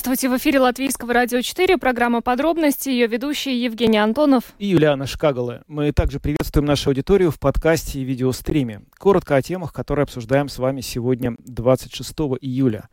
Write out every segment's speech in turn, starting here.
Здравствуйте, в эфире Латвийского радио 4, программа «Подробности», ее ведущие Евгений Антонов и Юлиана Шкагала. Мы также приветствуем нашу аудиторию в подкасте и видеостриме. Коротко о темах, которые обсуждаем с вами сегодня, 26 июля.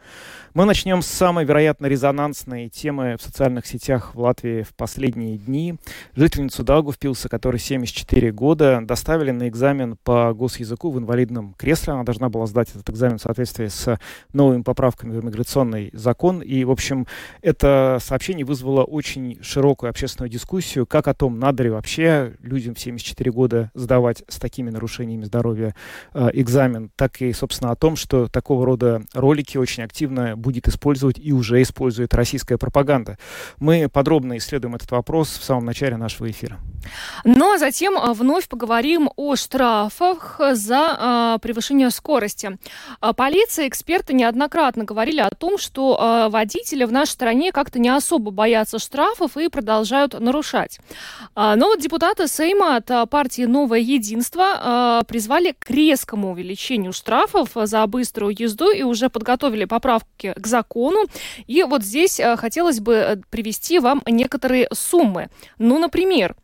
Мы начнем с самой, вероятно, резонансной темы в социальных сетях в Латвии в последние дни. Жительницу Даугавпилса, которой 74 года, доставили на экзамен по госязыку в инвалидном кресле. Она должна была сдать этот экзамен в соответствии с новыми поправками в иммиграционный закон. И, в общем, это сообщение вызвало очень широкую общественную дискуссию, как о том, надо ли вообще людям в 74 года сдавать с такими нарушениями здоровья э, экзамен, так и, собственно, о том, что такого рода ролики очень активно будет использовать и уже использует российская пропаганда. Мы подробно исследуем этот вопрос в самом начале нашего эфира. Ну а затем а, вновь поговорим о штрафах за а, превышение скорости. А, полиция, эксперты неоднократно говорили о том, что а, водители в нашей стране как-то не особо боятся штрафов и продолжают нарушать. А, но вот депутаты Сейма от а, партии «Новое единство» а, призвали к резкому увеличению штрафов за быструю езду и уже подготовили поправки к закону. И вот здесь хотелось бы э, привести вам некоторые суммы. Ну, например,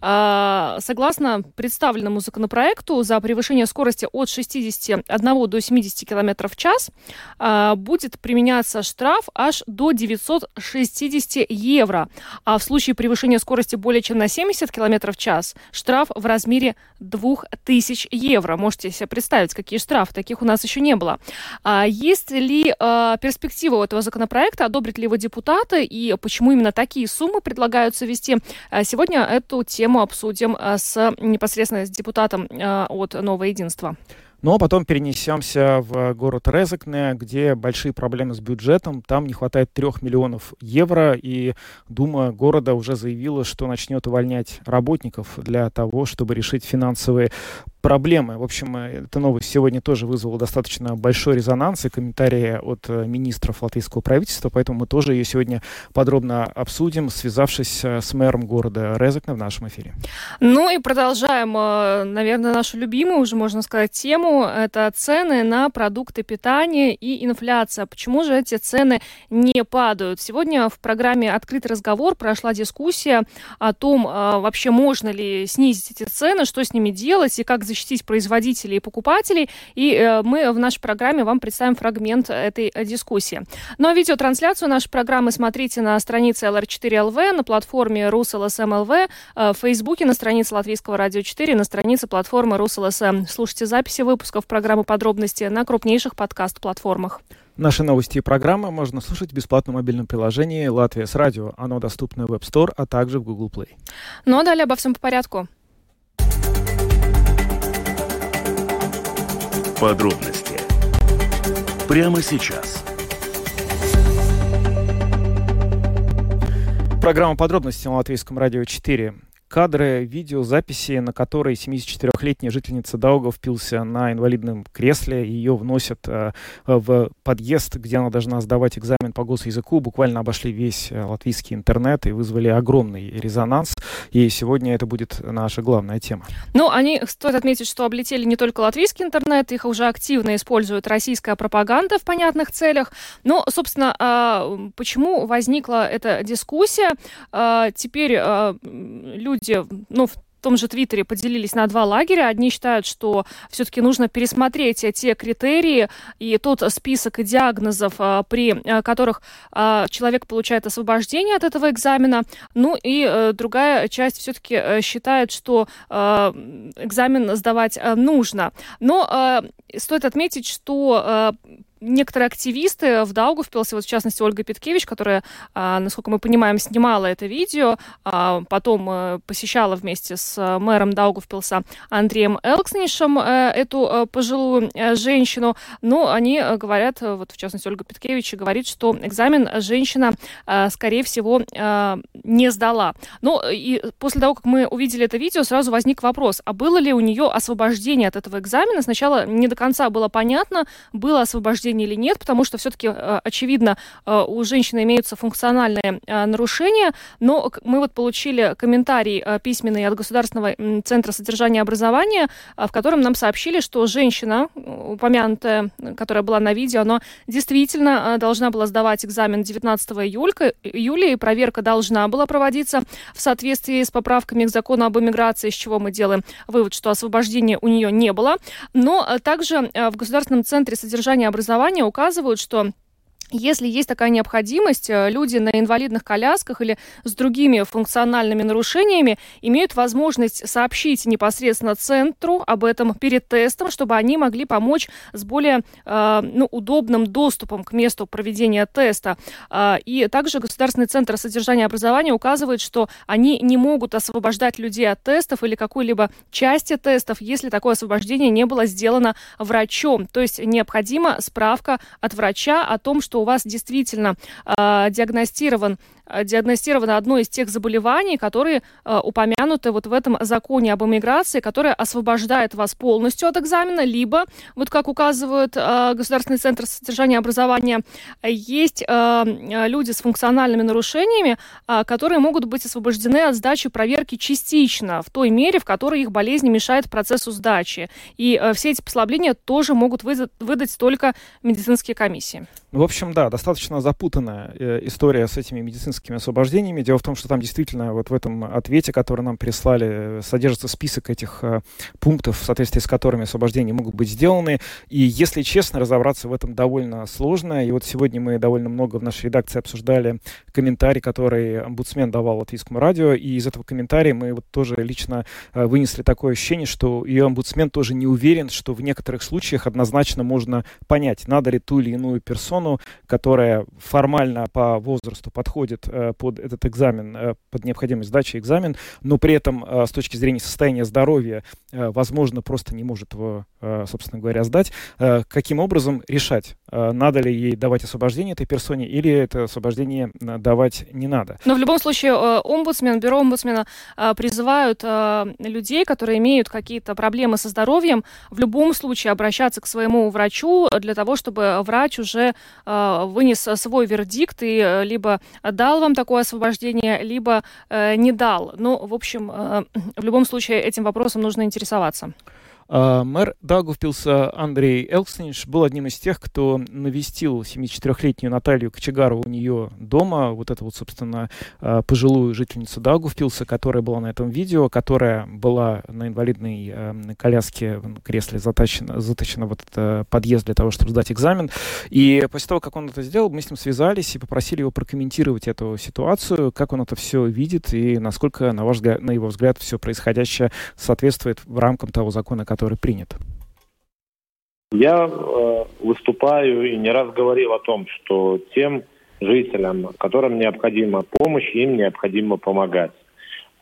согласно представленному законопроекту, за превышение скорости от 61 до 70 км в час а, будет применяться штраф аж до 960 евро. А в случае превышения скорости более чем на 70 км в час штраф в размере 2000 евро. Можете себе представить, какие штрафы. Таких у нас еще не было. А есть ли перспектива у этого законопроекта? Одобрят ли его депутаты? И почему именно такие суммы предлагаются ввести? Сегодня эту тему обсудим э, с непосредственно с депутатом э, от «Нового единства». Ну а потом перенесемся в город Резекне, где большие проблемы с бюджетом. Там не хватает трех миллионов евро, и Дума города уже заявила, что начнет увольнять работников для того, чтобы решить финансовые проблемы. В общем, э, эта новость сегодня тоже вызвала достаточно большой резонанс и комментарии от э, министров латвийского правительства, поэтому мы тоже ее сегодня подробно обсудим, связавшись э, с мэром города Резекна в нашем эфире. Ну и продолжаем, наверное, нашу любимую, уже можно сказать, тему. Это цены на продукты питания и инфляция. Почему же эти цены не падают? Сегодня в программе «Открытый разговор» прошла дискуссия о том, вообще можно ли снизить эти цены, что с ними делать и как защитить производителей и покупателей. И э, мы в нашей программе вам представим фрагмент этой э, дискуссии. Ну а видеотрансляцию нашей программы смотрите на странице LR4LV, на платформе RusLSM.LV, э, в Фейсбуке, на странице Латвийского радио 4, на странице платформы RusLSM. Слушайте записи выпусков программы «Подробности» на крупнейших подкаст-платформах. Наши новости и программы можно слушать в бесплатном мобильном приложении «Латвия с радио». Оно доступно в Web Store, а также в Google Play. Ну а далее обо всем по порядку. Подробности прямо сейчас. Программа подробности на Латвийском радио 4 кадры видеозаписи, на которой 74-летняя жительница Дауга впился на инвалидном кресле. Ее вносят э, в подъезд, где она должна сдавать экзамен по госязыку. Буквально обошли весь э, латвийский интернет и вызвали огромный резонанс. И сегодня это будет наша главная тема. Ну, они, стоит отметить, что облетели не только латвийский интернет, их уже активно использует российская пропаганда в понятных целях. Но, собственно, э, почему возникла эта дискуссия? Э, теперь э, люди люди, ну, в том же Твиттере поделились на два лагеря. Одни считают, что все-таки нужно пересмотреть те критерии и тот список диагнозов, а, при которых человек получает освобождение от этого экзамена. Ну и э, другая часть все-таки э, считает, что экзамен сдавать э, нужно. Но стоит отметить, что некоторые активисты в Даугавпилсе, вот в частности Ольга Петкевич, которая, а, насколько мы понимаем, снимала это видео, а, потом э, посещала вместе с э, мэром Даугавпилса Андреем Элкснишем э, эту пожилую женщину, но они говорят, вот в частности Ольга Петкевич говорит, что экзамен женщина, скорее всего, не сдала. Ну и после того, как мы увидели это видео, сразу возник вопрос, а было ли у нее освобождение от этого экзамена? Сначала не до конца было понятно, было освобождение освобождения или нет, потому что все-таки, очевидно, у женщины имеются функциональные нарушения, но мы вот получили комментарий письменный от Государственного центра содержания образования, в котором нам сообщили, что женщина, упомянутая, которая была на видео, она действительно должна была сдавать экзамен 19 июля, июля и проверка должна была проводиться в соответствии с поправками к закону об иммиграции, с чего мы делаем вывод, что освобождения у нее не было. Но э, также э, в Государственном центре содержания образования указывают, что если есть такая необходимость, э, люди на инвалидных колясках или с другими функциональными нарушениями имеют возможность сообщить непосредственно центру об этом перед тестом, чтобы они могли помочь с более э, ну, удобным доступом к месту проведения теста. Э, и также Государственный центр содержания образования указывает, что они не могут освобождать людей от тестов или какой-либо части тестов, если такое освобождение не было сделано врачом. То есть необходима справка от врача о том, что у вас действительно э, диагностирован диагностировано одно из тех заболеваний, которые э, упомянуты вот в этом законе об иммиграции, которое освобождает вас полностью от экзамена, либо, вот как указывает э, Государственный центр содержания образования, есть э, люди с функциональными нарушениями, э, которые могут быть освобождены от сдачи проверки частично, в той мере, в которой их болезнь мешает процессу сдачи. И э, все эти послабления тоже могут выдать, выдать только медицинские комиссии. В общем, да, достаточно запутанная э, история с этими медицинскими политическими освобождениями. Дело в том, что там действительно вот в этом ответе, который нам прислали, содержится список этих э, пунктов, в соответствии с которыми освобождения могут быть сделаны. И, если честно, разобраться в этом довольно сложно. И вот сегодня мы довольно много в нашей редакции обсуждали комментарий, который омбудсмен давал латвийскому радио. И из этого комментария мы вот тоже лично э, вынесли такое ощущение, что и омбудсмен тоже не уверен, что в некоторых случаях однозначно можно понять, надо ли ту или иную персону, которая формально по возрасту подходит Э, под этот экзамен, э, под необходимость сдачи экзамен, но при этом э, с точки зрения состояния здоровья, возможно, просто не может его, собственно говоря, сдать. Каким образом решать, надо ли ей давать освобождение этой персоне или это освобождение давать не надо? Но в любом случае омбудсмен, бюро омбудсмена призывают людей, которые имеют какие-то проблемы со здоровьем, в любом случае обращаться к своему врачу для того, чтобы врач уже вынес свой вердикт и либо дал вам такое освобождение, либо э, не дал. Ну, в общем, э, в любом случае этим вопросом нужно интересоваться. А, мэр Даугавпилса Андрей Элкснич был одним из тех, кто навестил 74-летнюю Наталью Кочегару у нее дома. Вот это вот, собственно, а, пожилую жительницу Даугавпилса, которая была на этом видео, которая была на инвалидной а, коляске, в кресле затащена, затащена в этот подъезд для того, чтобы сдать экзамен. И после того, как он это сделал, мы с ним связались и попросили его прокомментировать эту ситуацию, как он это все видит и насколько, на, ваш на его взгляд, все происходящее соответствует рамкам того закона, который который принят? Я э, выступаю и не раз говорил о том, что тем жителям, которым необходима помощь, им необходимо помогать.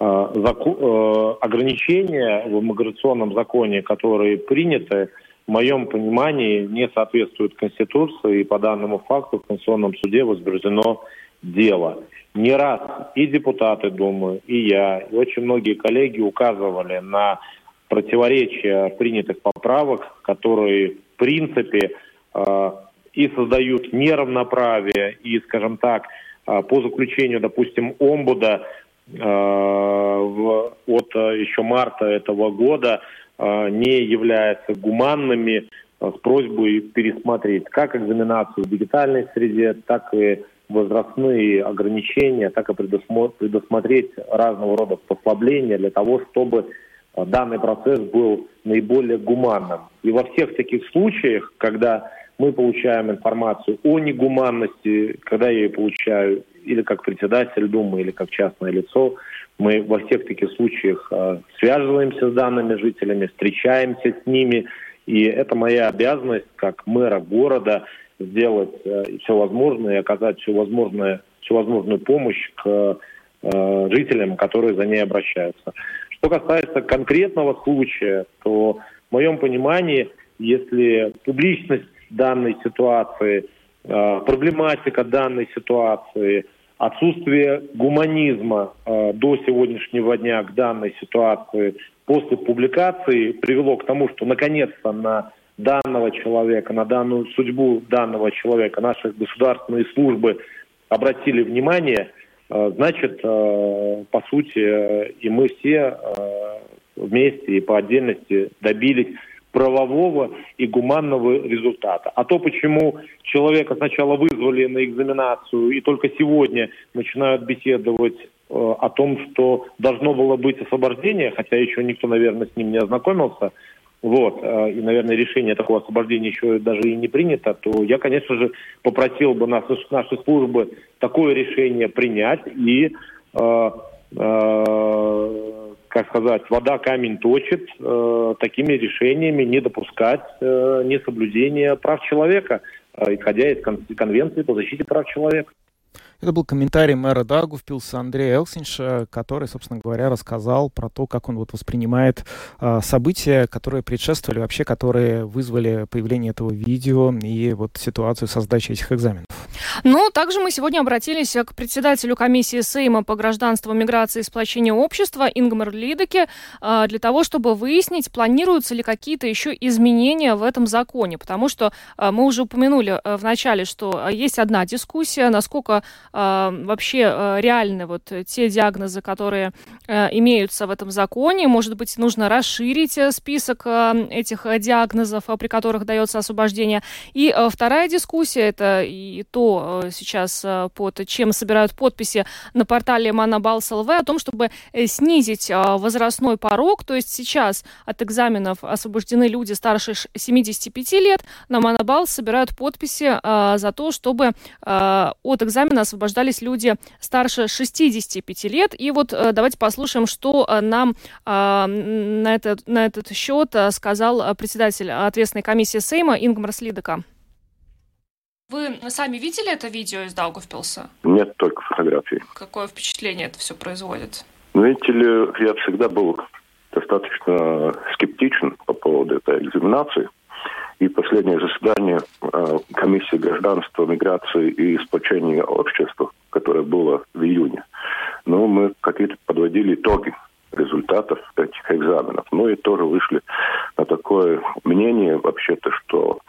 Э, заку, э, ограничения в иммиграционном законе, которые приняты, в моем понимании, не соответствуют Конституции, и по данному факту в Конституционном суде возбуждено дело. Не раз и депутаты Думы, и я, и очень многие коллеги указывали на противоречия принятых поправок, которые в принципе э, и создают неравноправие, и, скажем так, э, по заключению, допустим, омбуда э, от еще марта этого года не являются гуманными с просьбой пересмотреть как экзаменацию в дигитальной среде, так и возрастные ограничения, так и предусмотреть разного рода послабления для того, чтобы данный процесс был наиболее гуманным. И во всех таких случаях, когда мы получаем информацию о негуманности, когда я ее получаю или как председатель Думы, или как частное лицо, мы во всех таких случаях э, связываемся с данными жителями, встречаемся с ними, и это моя обязанность как мэра города сделать э, все возможное и оказать всю возможную, всю возможную помощь к э, жителям, которые за ней обращаются. Что касается конкретного случая, то в моем понимании, если публичность данной ситуации, э, проблематика данной ситуации, отсутствие гуманизма э, до сегодняшнего дня к данной ситуации после публикации привело к тому, что наконец-то на данного человека, на данную судьбу данного человека, наши государственные службы обратили внимание, значит, э, по сути, и мы все вместе и по отдельности добились правового и гуманного результата. А то, почему человека сначала вызвали на экзаменацию и только сегодня начинают беседовать э, о том, что должно было быть освобождение, хотя еще никто, наверное, с ним не ознакомился, вот, э, и, наверное, решение такого освобождения еще даже и не принято, то я, конечно же, попросил бы нас, наши службы такое решение принять и э, э, как сказать, вода камень точит, э, такими решениями не допускать э, несоблюдения прав человека, э, исходя из Конвенции по защите прав человека. Это был комментарий мэра Даугавпилса Андрея Элсинша, который, собственно говоря, рассказал про то, как он вот воспринимает э, события, которые предшествовали, вообще, которые вызвали появление этого видео и вот ситуацию со сдачей этих экзаменов. Ну, также мы сегодня обратились к председателю комиссии Сейма по гражданству, миграции и сплочению общества Ингмар Лидеке э, для того, чтобы выяснить, планируются ли какие-то еще изменения в этом законе, потому что э, мы уже упомянули э, в начале, что есть одна дискуссия, насколько вообще а, реальны вот те диагнозы, которые а, имеются в этом законе. Может быть, нужно расширить э, список этих диагнозов, при которых дается освобождение. И вторая дискуссия, это и то сейчас под чем собирают подписи на портале Манабалс ЛВ о том, чтобы э, снизить возрастной порог. То есть сейчас от экзаменов освобождены люди старше 75 лет. На Манабал собирают подписи за то, чтобы от экзамена освобождения освобождались люди старше 65 лет. И вот э, давайте послушаем, что э, нам а, на, этот, на этот счет э, сказал председатель ответственной комиссии Сейма Ингмар Слидека. Вы сами видели это видео из Даугавпилса? Нет, только фотографии. Какое впечатление это все производит? Ну, видите ли, я всегда был достаточно скептичен по поводу этой экзаменации. И последнее заседание э, комиссии гражданства, миграции и сплочения общества, которое было в июне, ну, мы какие-то подводили итоги результатов этих экзаменов. Ну и тоже вышли на такое мнение вообще-то, что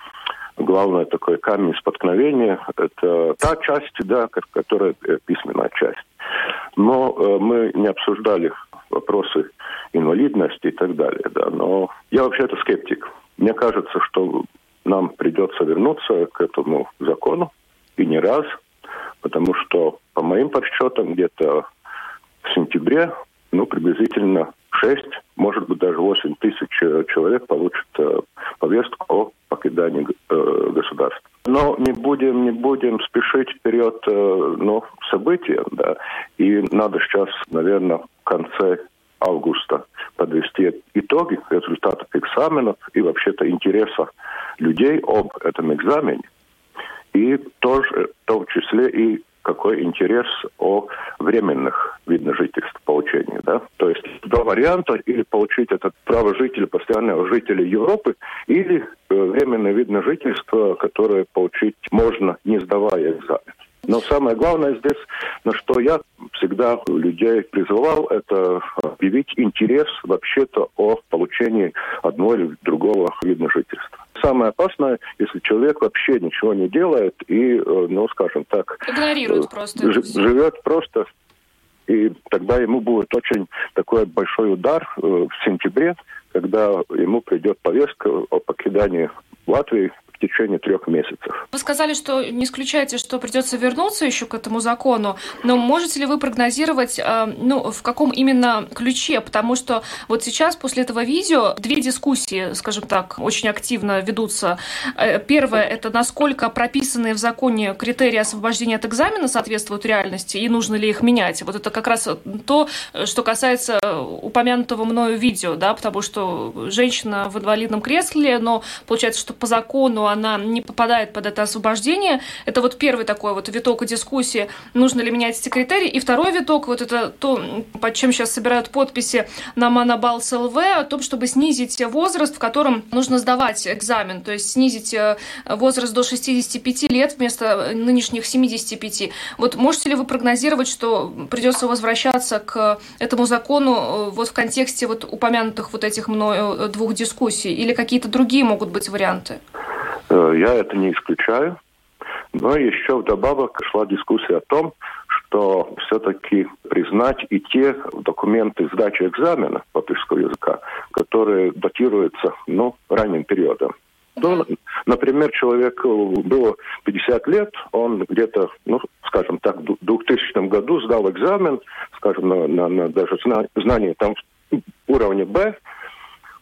главное такой камень споткновения – это та часть, да, которая э, письменная часть. Но э, мы не обсуждали вопросы инвалидности и так далее, да. Но я вообще-то скептик. Мне кажется, что нам придется вернуться к этому закону, и не раз, потому что, по моим подсчетам, где-то в сентябре, ну, приблизительно 6, может быть, даже 8 тысяч человек получат э, повестку о покидании э, государства. Но не будем, не будем спешить вперед э, ну, события, да. И надо сейчас, наверное, в конце августа подвести итоги результатов экзаменов и вообще-то интереса людей об этом экзамене. И тоже, в том числе и какой интерес о временных видно жительств получения. Да? То есть два варианта, или получить это право жителя, постоянного жителя Европы, или э, временное вид на жительство, которое получить можно, не сдавая экзамен. Но самое главное здесь, на что я всегда людей призывал, это объявить интерес вообще-то о получении одного или другого вида жительства. Самое опасное, если человек вообще ничего не делает и, э, ну, скажем так... Игнорирует э, просто. Живет просто и тогда ему будет очень такой большой удар э, в сентябре, когда ему придет повестка о покидании Латвии в течение трех месяцев. Вы сказали, что не исключаете, что придется вернуться еще к этому закону, но можете ли вы прогнозировать, э, ну, в каком именно ключе? Потому что вот сейчас, после этого видео, две дискуссии, скажем так, очень активно ведутся. Э, первое – это насколько прописанные в законе критерии освобождения от экзамена соответствуют реальности и нужно ли их менять. Вот это как раз то, что касается упомянутого мною видео, да, потому что женщина в инвалидном кресле, но получается, что по закону она не попадает под это освобождение. Это вот первый такой вот виток дискуссии, нужно ли менять эти критерии. И второй виток, вот это то, под чем сейчас собирают подписи на Монобалс ЛВ, о том, чтобы снизить возраст, в котором нужно сдавать экзамен, то есть снизить э, возраст до 65 лет вместо нынешних 75. Вот можете ли вы прогнозировать, что придется возвращаться к этому закону э, вот в контексте вот упомянутых вот этих мною э, двух дискуссий? Или какие-то другие могут быть варианты? Я это не исключаю. Но еще вдобавок шла дискуссия о том, что все-таки признать и те документы сдачи экзамена латышского языка, которые датируются ну, ранним периодом. Ну, например, человеку было 50 лет, он где-то, ну, скажем так, в 2000 году сдал экзамен, скажем, на, на, на даже знание там уровня Б,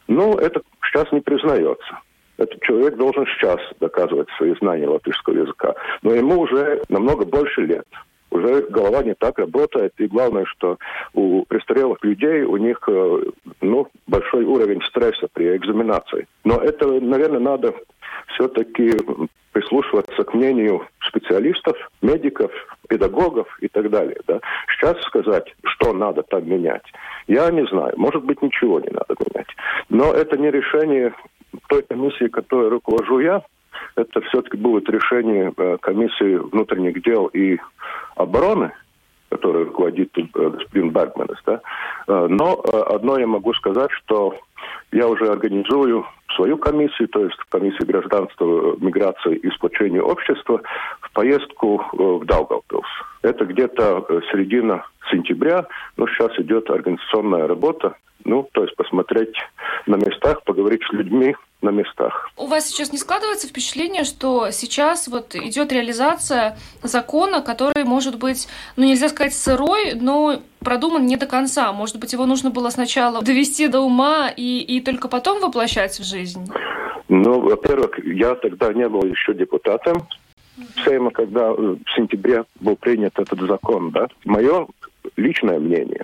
ну, это сейчас не признается. Этот человек должен сейчас доказывать свои знания латышского языка. Но ему уже намного больше лет уже голова не так работает. И главное, что у престарелых людей у них э, ну, большой уровень стресса при экзаменации. Но это, наверное, надо все-таки прислушиваться к мнению специалистов, медиков, педагогов и так далее. Да? Сейчас сказать, что надо там менять, я не знаю. Может быть, ничего не надо менять. Но это не решение той комиссии, которой руковожу я. Это все-таки будет решение э, комиссии внутренних дел и обороны, которой руководит э, господин Бергманес. Да? Э, но одно я могу сказать, что я уже организую свою комиссию, то есть комиссию гражданства, миграции и сплочения общества, в поездку в Даугавпилс. Это где-то середина сентября, но сейчас идет организационная работа, ну, то есть посмотреть на местах, поговорить с людьми, на местах. У вас сейчас не складывается впечатление, что сейчас вот идет реализация закона, который может быть, ну нельзя сказать сырой, но продуман не до конца. Может быть, его нужно было сначала довести до ума и, и только потом воплощать в жизнь? Ну, во-первых, я тогда не был еще депутатом Сейма, когда в сентябре был принят этот закон, да. Мое личное мнение,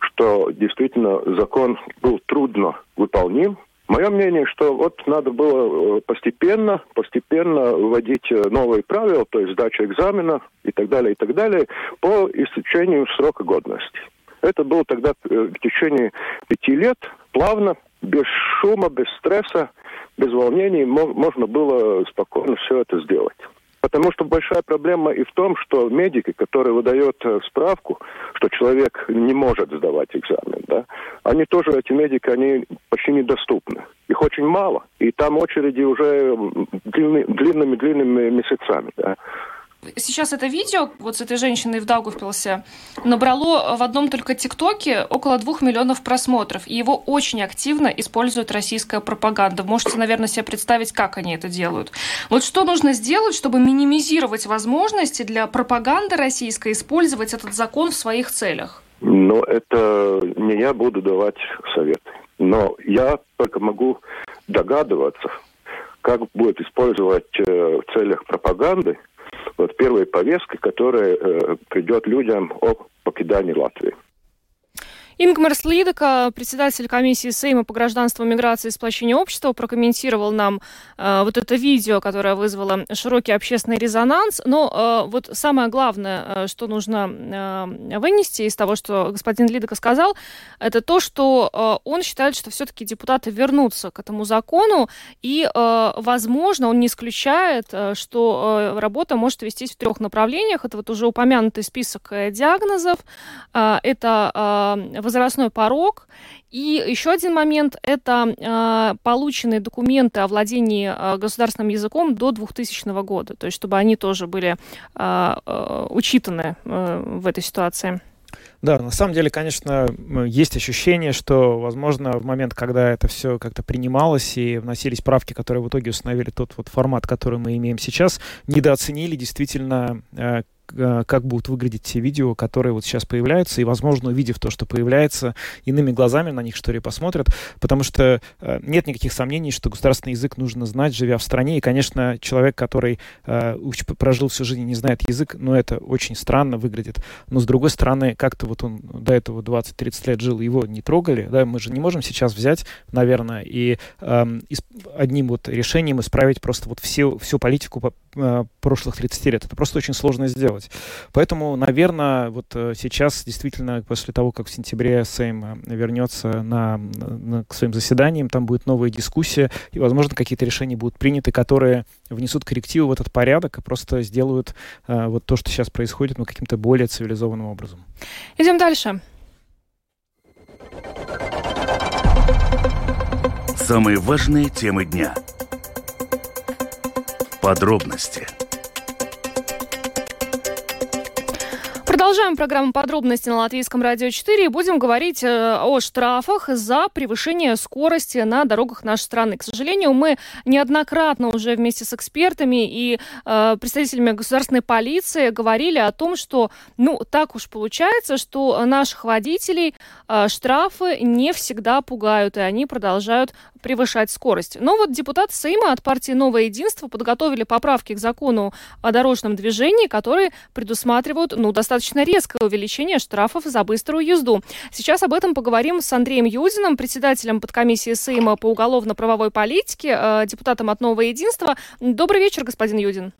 что действительно закон был трудно выполним, Мое мнение, что вот надо было э, постепенно, постепенно вводить э, новые правила, то есть сдача экзамена и так далее, и так далее, по истечению срока годности. Это было тогда э, в течение пяти лет, плавно, без шума, без стресса, без волнений можно было спокойно все это сделать. Потому что большая проблема и в том, что медики, которые выдают э, справку, что человек не может сдавать экзамен, да, они тоже, эти медики, они почти недоступны. Их очень мало. И там очереди уже длинными-длинными месяцами. Да. Сейчас это видео вот с этой женщиной в Даугавпилсе набрало в одном только ТикТоке около двух миллионов просмотров. И его очень активно использует российская пропаганда. Можете, наверное, себе представить, как они это делают. Вот что нужно сделать, чтобы минимизировать возможности для пропаганды российской использовать этот закон в своих целях? Ну, это не я буду давать советы. Но я только могу догадываться, как будет использовать э, в целях пропаганды – вот первой повесткой, которая э, придет людям о покидании Латвии. Ингмар Слидока, председатель комиссии Сейма по гражданству, миграции и сплочению общества, прокомментировал нам э, вот это видео, которое вызвало широкий общественный резонанс. Но э, вот самое главное, э, что нужно э, вынести из того, что господин Лидока сказал, это то, что э, он считает, что все-таки депутаты вернутся к этому закону, и, э, возможно, он не исключает, э, что э, работа может вестись в трех направлениях. Это вот уже упомянутый список э, диагнозов, э, это э, возрастной порог. И еще один момент – это э, полученные документы о владении э, государственным языком до 2000 года, то есть чтобы они тоже были э, учитаны э, в этой ситуации. Да, на самом деле, конечно, есть ощущение, что, возможно, в момент, когда это все как-то принималось и вносились правки, которые в итоге установили тот вот формат, который мы имеем сейчас, недооценили действительно э, как будут выглядеть те видео, которые вот сейчас появляются, и, возможно, увидев то, что появляется, иными глазами на них, что ли, посмотрят, потому что э, нет никаких сомнений, что государственный язык нужно знать, живя в стране, и, конечно, человек, который э, прожил всю жизнь и не знает язык, ну, это очень странно выглядит, но, с другой стороны, как-то вот он до этого 20-30 лет жил, его не трогали, да, мы же не можем сейчас взять, наверное, и э, одним вот решением исправить просто вот все, всю политику э, прошлых 30 лет. Это просто очень сложно сделать. Поэтому, наверное, вот э, сейчас действительно после того, как в сентябре Сейм э, вернется на, на, к своим заседаниям, там будет новая дискуссия, и, возможно, какие-то решения будут приняты, которые внесут коррективы в этот порядок и просто сделают э, вот то, что сейчас происходит, ну, каким-то более цивилизованным образом. Идем дальше. Самые важные темы дня. Подробности – Продолжаем программу подробности на Латвийском радио 4 и будем говорить э, о штрафах за превышение скорости на дорогах нашей страны. К сожалению, мы неоднократно уже вместе с экспертами и э, представителями государственной полиции говорили о том, что, ну, так уж получается, что наших водителей э, штрафы не всегда пугают, и они продолжают превышать скорость. Но вот депутаты Сейма от партии «Новое единство» подготовили поправки к закону о дорожном движении, которые предусматривают, ну, достаточно резкое увеличение штрафов за быструю езду. Сейчас об этом поговорим с Андреем Юдиным, председателем подкомиссии Сейма по уголовно-правовой политике, э, депутатом от Нового единства. Добрый вечер, господин Юдин.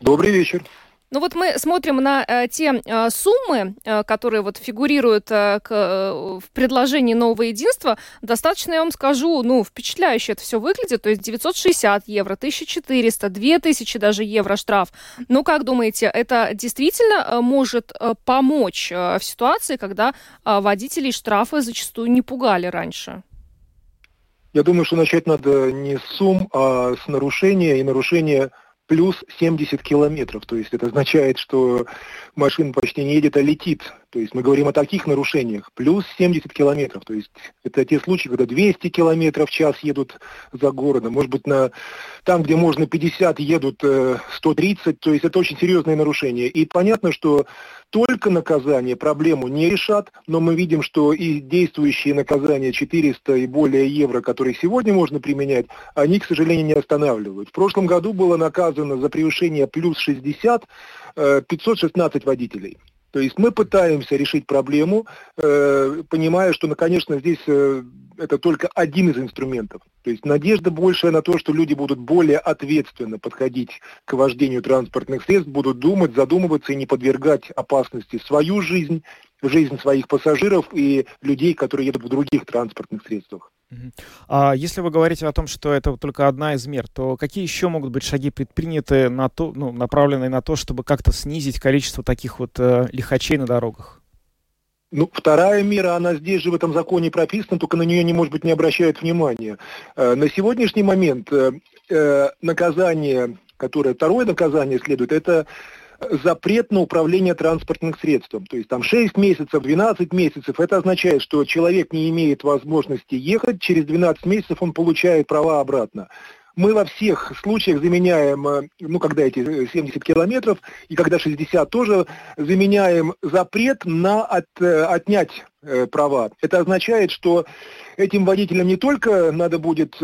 Добрый вечер. Ну вот мы смотрим на э, те э, суммы, э, которые вот фигурируют э, к, э, в предложении нового единства. Достаточно, я вам скажу, ну, впечатляюще это все выглядит. То есть 960 евро, 1400, 2000 даже евро штраф. Ну, как думаете, это действительно э, может э, помочь э, в ситуации, когда водителей штрафы зачастую не пугали раньше? Я думаю, что начать надо не с сумм, а с нарушения и нарушения плюс 70 километров. То есть это означает, что машина почти не едет, а летит. То есть мы говорим о таких нарушениях. Плюс 70 километров. То есть это те случаи, когда 200 километров в час едут за городом. Может быть, на, там, где можно 50, едут э, 130. То есть это очень серьезные нарушения. И понятно, что только наказание проблему не решат, но мы видим, что и действующие наказания 400 и более евро, которые сегодня можно применять, они, к сожалению, не останавливают. В прошлом году было наказано за превышение плюс 60 516 э, водителей. То есть мы пытаемся решить проблему, э, понимая, что, ну, конечно, здесь э, это только один из инструментов. То есть надежда большая на то, что люди будут более ответственно подходить к вождению транспортных средств, будут думать, задумываться и не подвергать опасности свою жизнь, жизнь своих пассажиров и людей, которые едут в других транспортных средствах. А если вы говорите о том, что это только одна из мер, то какие еще могут быть шаги предприняты, на то, ну, направленные на то, чтобы как-то снизить количество таких вот э, лихачей на дорогах? Ну, вторая мера, она здесь же в этом законе прописана, только на нее, не, может быть, не обращают внимания. Э, на сегодняшний момент э, э наказание, которое, второе наказание следует, это запрет на управление транспортным средством. То есть там 6 месяцев, 12 месяцев. Это означает, что человек не имеет возможности ехать, через 12 месяцев он получает права обратно. Мы во всех случаях заменяем, э, ну, когда эти 70 километров, и когда 60 тоже, заменяем запрет на от, э, отнять э, права. Это означает, что этим водителям не только надо будет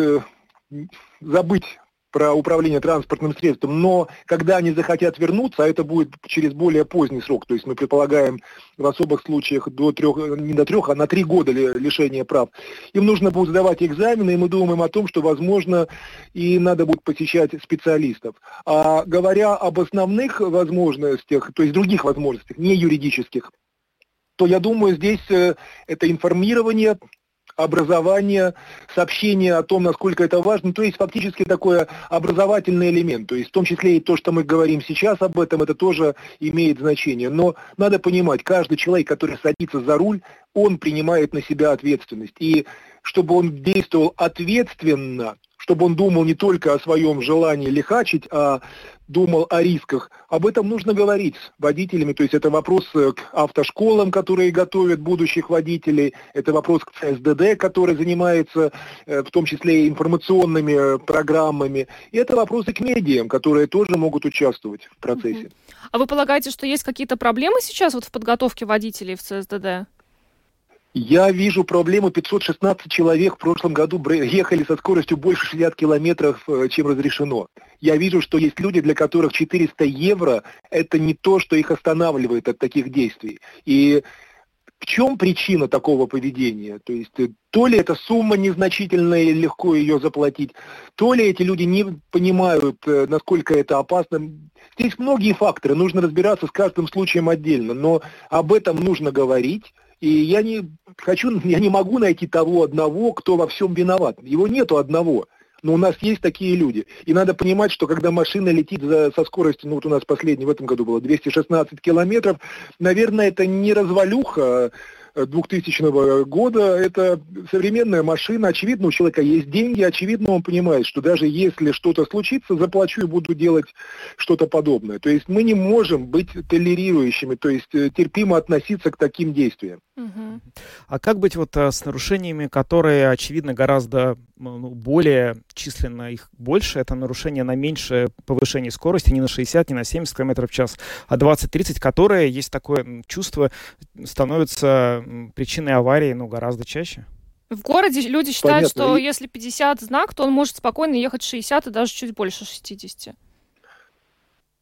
забыть про управление транспортным средством, но когда они захотят вернуться, а это будет через более поздний срок, то есть мы предполагаем в особых случаях до трех, не до трех, а на три года лишения прав, им нужно будет сдавать экзамены, и мы думаем о том, что, возможно, и надо будет посещать специалистов. А говоря об основных возможностях, то есть других возможностях, не юридических, то я думаю, здесь э, это информирование, образование, сообщение о том, насколько это важно. То есть фактически такой образовательный элемент. То есть в том числе и то, что мы говорим сейчас об этом, это тоже имеет значение. Но надо понимать, каждый человек, который садится за руль, он принимает на себя ответственность. И чтобы он действовал ответственно, чтобы он думал не только о своем желании лихачить, а думал о рисках. Об этом нужно говорить с водителями, то есть это вопрос э, к автошколам, которые готовят будущих водителей, это вопрос к ЦСДД, который занимается э, в том числе и информационными э, программами, и это вопросы к медиям, которые тоже могут участвовать в процессе. А вы полагаете, что есть какие-то проблемы сейчас вот в подготовке водителей в ЦСДД? Я вижу проблему. 516 человек в прошлом году ехали со скоростью больше 60 километров, э, чем разрешено. Я вижу, что есть люди, для которых 400 евро – это не то, что их останавливает от таких действий. И в чем причина такого поведения? То есть э, то ли эта сумма незначительная и легко ее заплатить, то ли эти люди не понимают, э, насколько это опасно. Здесь многие факторы, нужно разбираться с каждым случаем отдельно, но об этом нужно говорить, и я не хочу, я не могу найти того одного, кто во всем виноват. Его нету одного. Но у нас есть такие люди. И надо понимать, что когда машина летит за, со скоростью, ну вот у нас последний в этом году было 216 километров, наверное, это не развалюха, 2000 года. Это современная машина. Очевидно, у человека есть деньги. Очевидно, он понимает, что даже если что-то случится, заплачу и буду делать что-то подобное. То есть мы не можем быть толерирующими, то есть э, терпимо относиться к таким действиям. А как быть вот а, с нарушениями, которые, очевидно, гораздо ну, более численно их больше? Это нарушение на меньшее повышение скорости, не на 60, не на 70 км в час, а 20-30, которые, есть такое чувство, становятся причиной аварии ну, гораздо чаще? В городе люди считают, Понятно. что если 50 знак, то он может спокойно ехать 60 и даже чуть больше 60.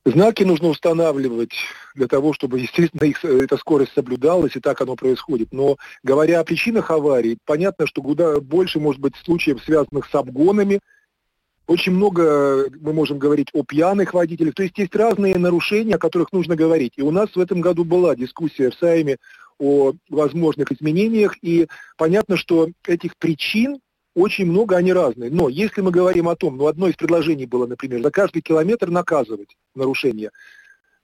Знаки нужно устанавливать для того, чтобы, естественно, их, э, эта скорость соблюдалась, и так оно происходит. Но говоря о причинах аварий, понятно, что куда больше может быть случаев, связанных с обгонами, очень много э, мы можем говорить о пьяных водителях. То есть есть разные нарушения, о которых нужно говорить. И у нас в этом году была дискуссия в Сайме о возможных изменениях, и понятно, что этих причин очень много, они разные. Но если мы говорим о том, ну одно из предложений было, например, за каждый километр наказывать нарушение,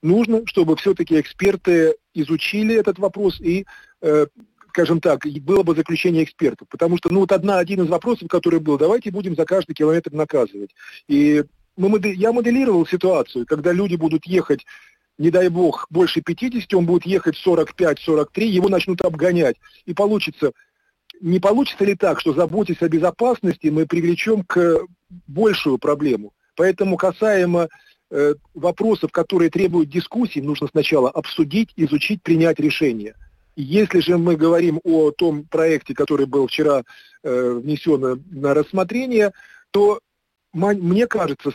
нужно, чтобы все-таки эксперты изучили этот вопрос и, э, скажем так, было бы заключение экспертов. Потому что, ну вот одна, один из вопросов, который был, давайте будем за каждый километр наказывать. И мы, я моделировал ситуацию, когда люди будут ехать не дай бог, больше 50, он будет ехать 45-43, его начнут обгонять. И получится не получится ли так, что заботясь о безопасности, мы привлечем к большую проблему? Поэтому касаемо э, вопросов, которые требуют дискуссий, нужно сначала обсудить, изучить, принять решение. Если же мы говорим о том проекте, который был вчера э, внесен на рассмотрение, то мне кажется,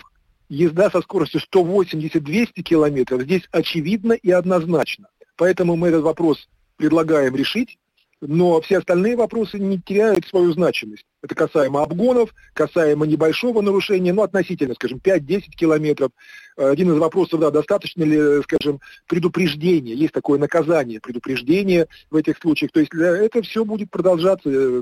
езда со скоростью 180-200 километров здесь очевидно и однозначно. Поэтому мы этот вопрос предлагаем решить но все остальные вопросы не теряют свою значимость. Это касаемо обгонов, касаемо небольшого нарушения, ну, относительно, скажем, 5-10 километров. Один из вопросов, да, достаточно ли, скажем, предупреждения, есть такое наказание, предупреждение в этих случаях. То есть это все будет продолжаться э,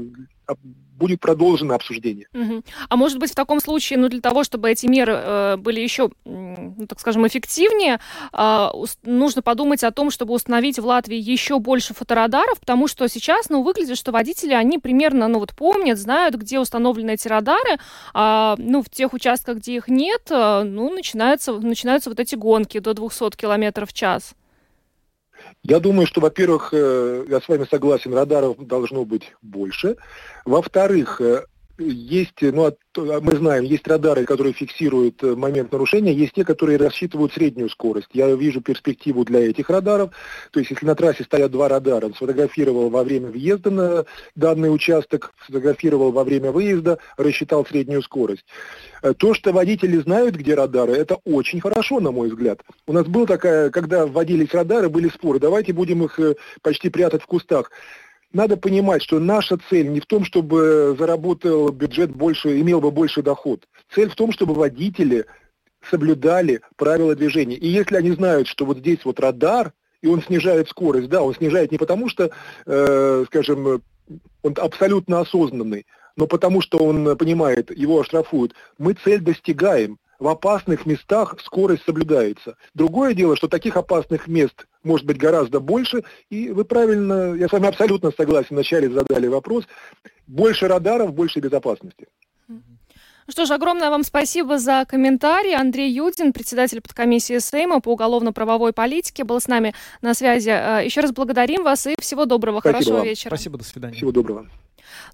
будет продолжено обсуждение. Угу. А может быть, в таком случае, ну, для того, чтобы эти меры э, были еще, ну, так скажем, эффективнее, э, нужно подумать о том, чтобы установить в Латвии еще больше фоторадаров, потому что сейчас, ну, выглядит, что водители, они примерно, ну, вот помнят, знают, где установлены эти радары, а, ну, в тех участках, где их нет, э, ну, начинаются, начинаются вот эти гонки до 200 километров в час. Я думаю, что, во-первых, э, я с вами согласен, радаров должно быть больше. Во-вторых, э, есть, ну, мы знаем, есть радары, которые фиксируют э, момент нарушения, есть те, которые рассчитывают среднюю скорость. Я вижу перспективу для этих радаров. То есть, если на трассе стоят два радара, он сфотографировал во время въезда на данный участок, сфотографировал во время выезда, рассчитал среднюю скорость. Э, то, что водители знают, где радары, это очень хорошо, на мой взгляд. У нас была такая, когда вводились радары, были споры, давайте будем их э, почти прятать в кустах надо понимать, что наша цель не в том, чтобы заработал бюджет больше, имел бы больше доход. Цель в том, чтобы водители соблюдали правила движения. И если они знают, что вот здесь вот радар, и он снижает скорость, да, он снижает не потому, что, э, скажем, он абсолютно осознанный, но потому что он понимает, его оштрафуют. Мы цель достигаем в опасных местах скорость соблюдается. Другое дело, что таких опасных мест может быть гораздо больше, и вы правильно, я с вами абсолютно согласен, вначале задали вопрос, больше радаров, больше безопасности. Что ж, огромное вам спасибо за комментарий. Андрей Юдин, председатель подкомиссии Сейма по уголовно-правовой политике, был с нами на связи. Э, еще раз благодарим вас и всего доброго, Спасибо хорошего вам. вечера. Спасибо, до свидания. Всего доброго.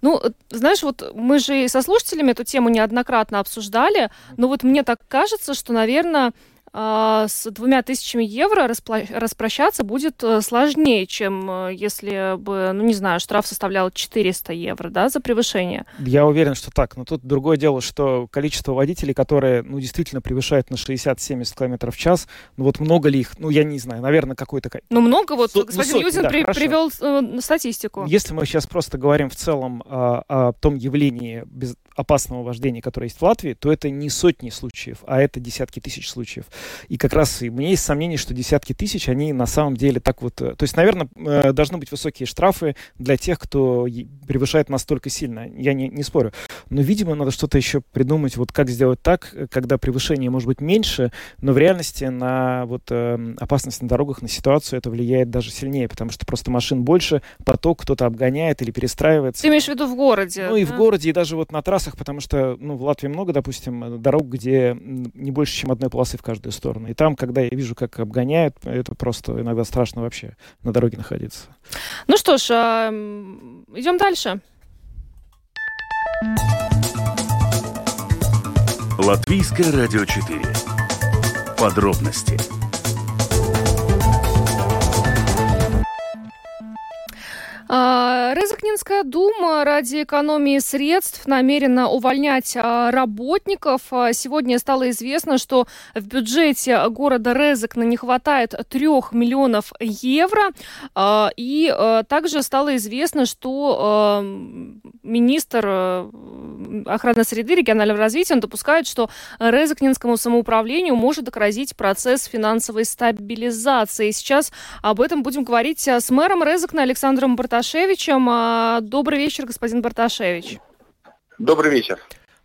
Ну, знаешь, вот мы же и со слушателями эту тему неоднократно обсуждали, но вот мне так кажется, что, наверное, с двумя тысячами евро распла- распрощаться будет э, сложнее, чем э, если бы, ну не знаю, штраф составлял 400 евро, да, за превышение. Я уверен, что так. Но тут другое дело, что количество водителей, которые, ну, действительно превышают на 60-70 км в час, ну, вот много ли их? Ну, я не знаю, наверное, какой-то... ка- Ну, много, вот Со- ну, господин сотни, Юзин да, при- хорошо. привел э, статистику. Если мы сейчас просто говорим в целом а, о том явлении без опасного вождения, которое есть в Латвии, то это не сотни случаев, а это десятки тысяч случаев. И как раз и у меня есть сомнение, что десятки тысяч, они на самом деле так вот... э, То есть, наверное, э, должны быть высокие штрафы для тех, кто превышает настолько сильно. Я не, не спорю. Но, видимо, надо что-то еще придумать, вот как сделать так, э, когда превышение может быть меньше, но в реальности на вот э, опасность на дорогах, на ситуацию это влияет даже сильнее, потому что просто машин больше, поток кто-то обгоняет или перестраивается. Ты имеешь в виду в городе? Ну и в да? городе, и даже вот на трассах, потому что, ну, в Латвии много, допустим, э, дорог, где не больше, чем одной полосы в каждую сторону. И там, когда я вижу, как обгоняют, это просто иногда страшно вообще на дороге находиться. Ну что ж, а, м, идем дальше. Латвийское радио 4. Подробности. Резакнинская дума ради экономии средств намерена увольнять а, работников. А, Сегодня стало известно, что в бюджете города Резакна не хватает трех миллионов евро. А, И а, также стало известно, что а, министр а, охраны среды регионального развития он допускает, что Резакнинскому самоуправлению может грозить процесс финансовой стабилизации. Сейчас об этом будем говорить а, с мэром Резакна Александром Барташевичем. А, Добрый вечер, господин Барташевич. Добрый вечер.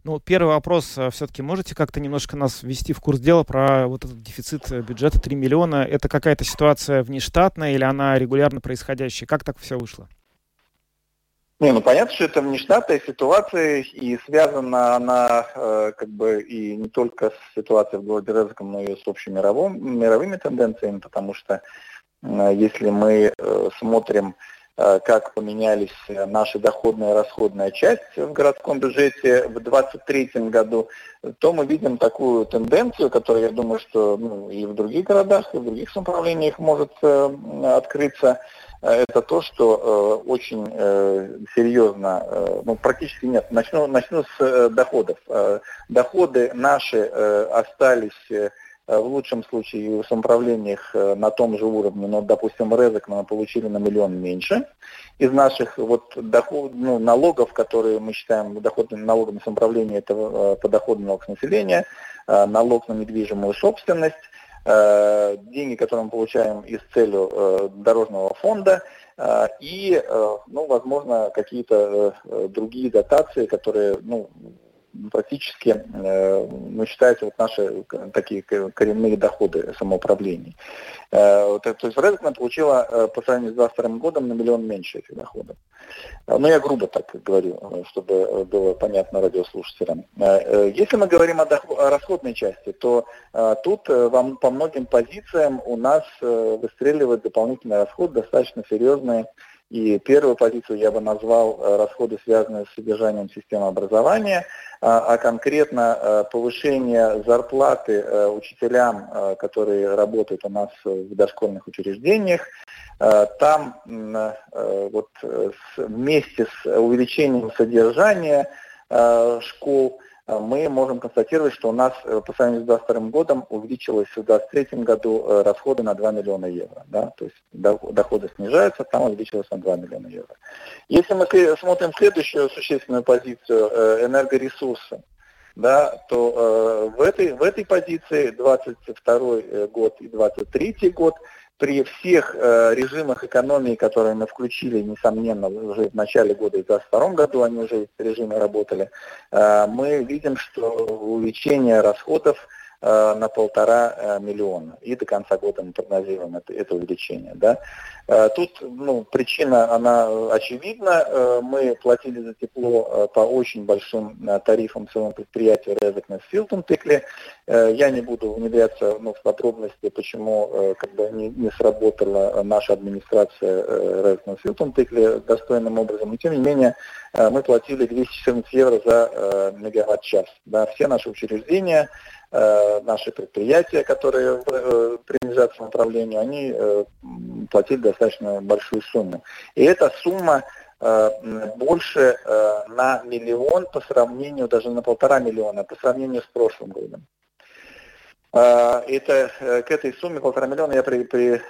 Ну, первый вопрос. Все-таки можете как-то немножко нас ввести в курс дела про вот этот дефицит э, бюджета 3 миллиона? Это какая-то ситуация внештатная или она регулярно происходящая? Как так все вышло? Не, ну понятно, что это внештатная ситуация, и связана она э, как бы и не только с ситуацией в городе Резаком, но и с общемировым, мировыми тенденциями, потому что э, если мы э, смотрим, э, как поменялись э, наши доходная и расходная часть в городском бюджете в 2023 году, то мы видим такую тенденцию, которая, я думаю, что ну, и в других городах, и в других самоуправлениях может э, открыться, это то, что э, очень э, серьезно, э, ну практически нет, начну, начну с э, доходов. Э, доходы наши э, остались э, в лучшем случае в самоуправлениях э, на том же уровне, но, допустим, Резок мы получили на миллион меньше. Из наших вот доход, ну, налогов, которые мы считаем доходными налогами самоуправления, это э, подоходный налог населения, э, налог на недвижимую собственность, э, деньги, которые мы получаем из целью э, дорожного фонда, э, и, э, ну, возможно, какие-то э, другие дотации, которые, ну, практически э, ну, считаются вот наши такие коренные доходы самоуправлений. Э, то есть Резекна получила э, по сравнению с 2022 годом на миллион меньше этих доходов. Э, Ну, я грубо так говорю, чтобы было понятно радиослушателям. Если мы говорим о, доход- о расходной части, то тут э, во м- по многим позициям у нас выстреливает дополнительный расход достаточно серьезные. И первую позицию я бы назвал э, расходы, связанные с содержанием системы образования, а а конкретно э, повышение зарплаты э, учителям, которые работают у нас в дошкольных учреждениях. Там вот вместе с увеличением содержания школ мы можем констатировать, что у нас э, по сравнению с 2022 годом увеличилось в 2023 году э, расходы на 2 миллиона евро. Да? То есть до- доходы снижаются, там увеличилось на 2 миллиона евро. Если мы смотрим следующую существенную позицию э, энергоресурсы, да, то э, в, этой, в этой позиции 22 год и 23 год при всех э, режимах экономии, которые мы включили, несомненно, уже в начале года и в 2022 году они уже в режиме работали, э, мы видим, что увеличение расходов на полтора э, миллиона. И до конца года мы прогнозируем это, это увеличение. Да? Э, тут ну, причина, она очевидна. Мы платили за тепло по очень большим тарифам своему предприятию Резекнес Филтон Тыкли. Я не буду внедряться ну, в подробности, почему как бы, не, не сработала наша администрация Резекнес Филтон Тыкли достойным образом. Но тем не менее, мы платили 214 евро за мегаватт-час. Да? Все наши учреждения Э, наши предприятия, которые э, принадлежат самоуправлению, они э, платили достаточно большую сумму. И эта сумма больше на миллион по сравнению, даже на полтора миллиона, по сравнению с прошлым годом. Это, к этой сумме полтора миллиона я при, при,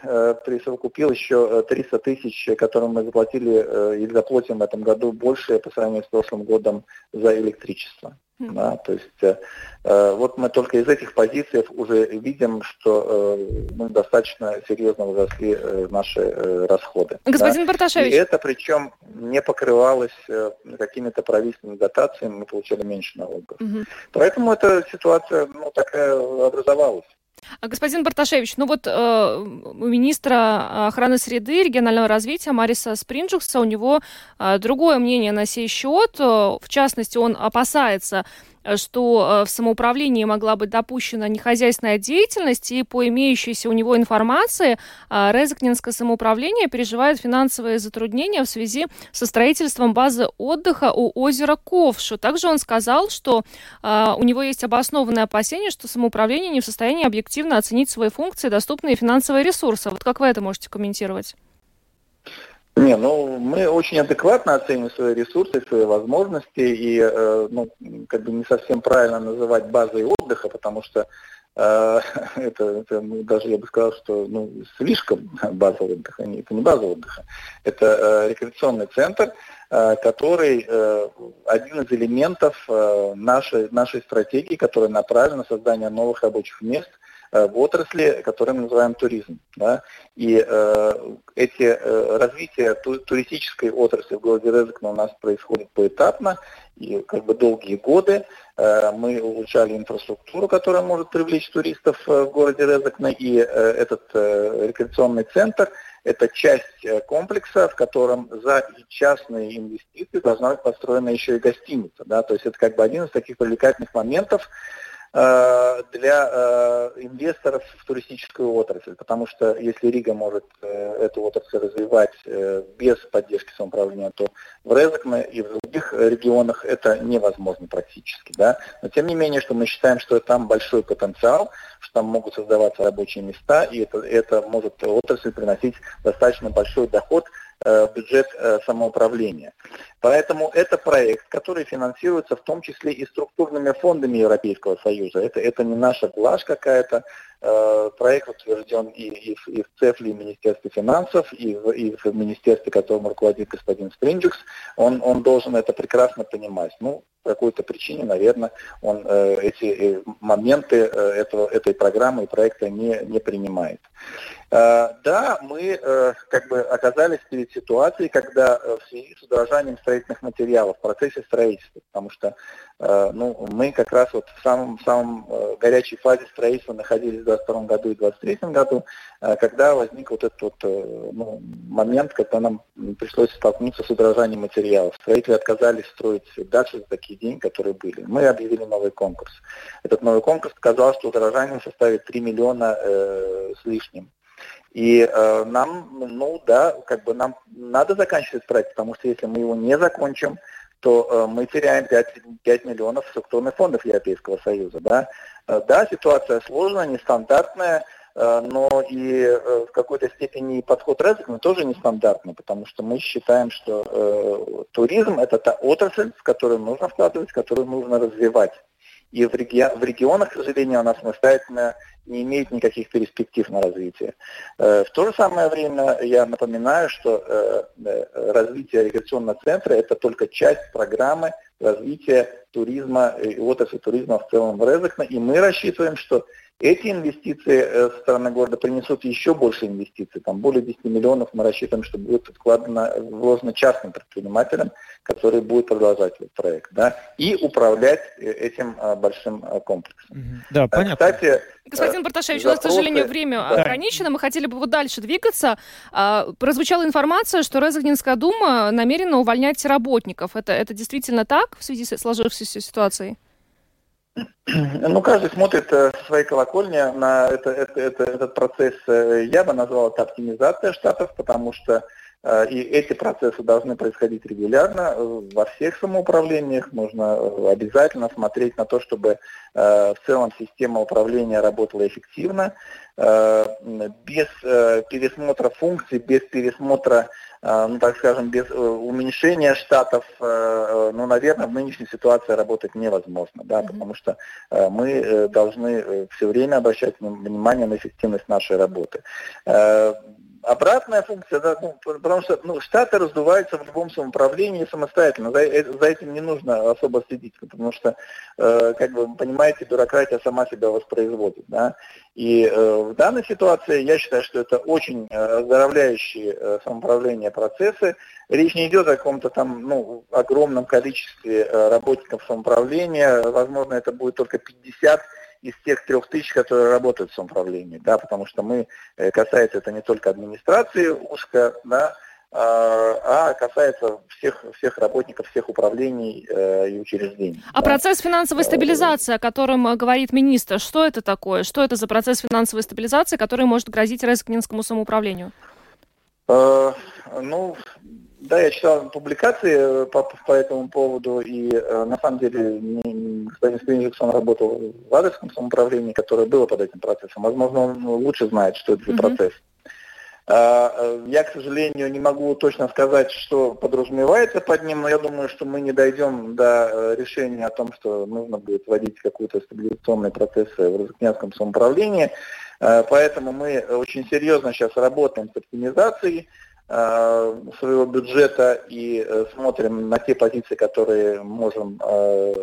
присовокупил еще 300 тысяч, которые мы заплатили и заплатим в этом году больше по сравнению с прошлым годом за электричество. Да, то есть э, э, вот мы только из этих позиций уже видим, что э, ну, достаточно серьезно возросли э, наши э, расходы. Господин да? Барташевич. И это причем не покрывалось э, какими-то правительственными дотациями, мы получали меньше налогов. Угу. Поэтому эта ситуация ну, такая образовалась. А, господин Барташевич, ну вот э, у министра охраны среды и регионального развития Мариса Спринджукса у него э, другое мнение на сей счет. В частности, он опасается Э, что э, в самоуправлении могла быть допущена нехозяйственная деятельность, и по имеющейся у него информации э, Резакнинское самоуправление переживает финансовые затруднения в связи со строительством базы отдыха у озера Ковшу. Также он сказал, что у него есть обоснованное опасение, что самоуправление не в состоянии объективно оценить свои функции, доступные финансовые ресурсы. Вот как вы это можете комментировать? Не, ну мы очень адекватно оцениваем свои ресурсы, свои возможности, и э, ну, как бы не совсем правильно называть базой отдыха, потому что э, это, это ну, даже я бы сказал, что ну, слишком база отдыха, не, это не база отдыха, это э, рекреационный центр, э, который э, один из элементов э, нашей, нашей стратегии, которая направлена на создание новых рабочих мест – в отрасли, которую мы называем туризм. Да? И э, эти э, развитие ту, туристической отрасли в городе Резекне у нас происходит поэтапно и как бы долгие годы. Э, мы улучшали инфраструктуру, которая может привлечь туристов э, в городе Резекне, и э, этот э, рекреационный центр это часть э, комплекса, в котором за частные инвестиции должна быть построена еще и гостиница. Да? То есть это как бы один из таких привлекательных моментов, Э, для э, инвесторов в туристическую отрасль, потому что если Рига может э, эту отрасль развивать без поддержки самоуправления, то в Резекне и в других регионах это невозможно практически. Да? Но тем не менее, что мы считаем, что там большой потенциал, что там могут создаваться рабочие места, и это, это может отрасль приносить достаточно большой доход Э, бюджет э, самоуправления. Поэтому это проект, который финансируется в том числе и структурными фондами Европейского Союза. Это, это не наша блажь какая-то. Э, проект утвержден и, и, в, и в ЦЕФЛе, и в Министерстве финансов, и в, и в Министерстве, которым руководит господин Спринджукс. Он, он должен это прекрасно понимать. Ну, по какой-то причине, наверное, он эти моменты этого, этой программы и проекта не, не принимает. Э, да, мы э, как бы оказались перед ситуацией, когда э, в связи с удорожанием строительных материалов в процессе строительства, потому что ну, мы как раз вот в самом, самом горячей фазе строительства находились в 2022 году и 2023 году, когда возник вот этот вот, ну, момент, когда нам пришлось столкнуться с удорожанием материалов. Строители отказались строить дальше за такие деньги, которые были. Мы объявили новый конкурс. Этот новый конкурс сказал, что удорожание составит 3 миллиона э, с лишним. И э, нам, ну да, как бы нам надо заканчивать проект, потому что если мы его не закончим, то э, мы теряем 5, 5 миллионов структурных фондов Европейского Союза. Да? Э, да, ситуация сложная, нестандартная, э, но и э, в какой-то степени подход Резекна тоже нестандартный, потому что мы считаем, что э, туризм это та отрасль, в которую нужно вкладывать, которую нужно развивать. И в, реги- в регионах, к сожалению, она самостоятельно не имеет никаких перспектив на развитие. Э, в то же самое время я напоминаю, что э, э, развитие рекреационного центра – это только часть программы развития туризма и отрасли туризма в целом в Резекне. И мы рассчитываем, что Эти инвестиции э, со стороны города принесут еще больше инвестиций. Там более 10 миллионов мы рассчитываем, что будет вкладено, вложено частным предпринимателям, которые будут продолжать этот проект. Да, и управлять э, этим большим комплексом. Да, понятно. Кстати, Господин Барташевич, у нас, к сожалению, время да. ограничено. Мы хотели бы вот дальше двигаться. А, прозвучала информация, что Резагнинская дума намерена увольнять работников. Это, это действительно так в связи с сложившейся ситуацией? Ну, каждый смотрит э, со своей колокольни на это, это, это, этот процесс. Э, я бы назвал это оптимизация штатов, потому что и эти процессы должны происходить регулярно во всех самоуправлениях. Нужно обязательно смотреть на то, чтобы в целом система управления работала эффективно, без пересмотра функций, без пересмотра ну, так скажем, без э, уменьшения штатов, э, э, ну, наверное, в нынешней ситуации работать невозможно, да, потому что мы должны все время обращать внимание на эффективность нашей работы обратная функция, да, ну, потому что ну, штаты раздуваются в любом самоуправлении самостоятельно. За, э, за этим не нужно особо следить, потому что, э, как вы понимаете, бюрократия сама себя воспроизводит. Да? И э, в данной ситуации я считаю, что это очень э, оздоровляющие э, самоуправление процессы. Речь не идет о каком-то там ну, огромном количестве э, работников самоуправления. Возможно, это будет только 50 из тех трех тысяч, которые работают в самоуправлении, да, потому что мы, э, касается это не только администрации узко, да, а, а касается всех, всех работников, всех управлений э, и учреждений. А да. процесс финансовой стабилизации, о котором э, говорит министр, что это такое? Что это за процесс финансовой стабилизации, который может грозить Резакнинскому самоуправлению? Э, ну, да, я читал публикации э, по, по этому поводу, и э, на самом деле господин Спинжиксон работал в адресном самоуправлении, которое было под этим процессом. Возможно, он лучше знает, что это за mm-hmm. процесс. А, э, я, к сожалению, не могу точно сказать, что подразумевается под ним, но я думаю, что мы не дойдем до э, решения о том, что нужно будет вводить какой-то стабилизационный процесс в Розыкнянском самоуправлении. Поэтому мы очень серьезно сейчас работаем с оптимизацией своего бюджета и э, смотрим на те позиции, которые можем э,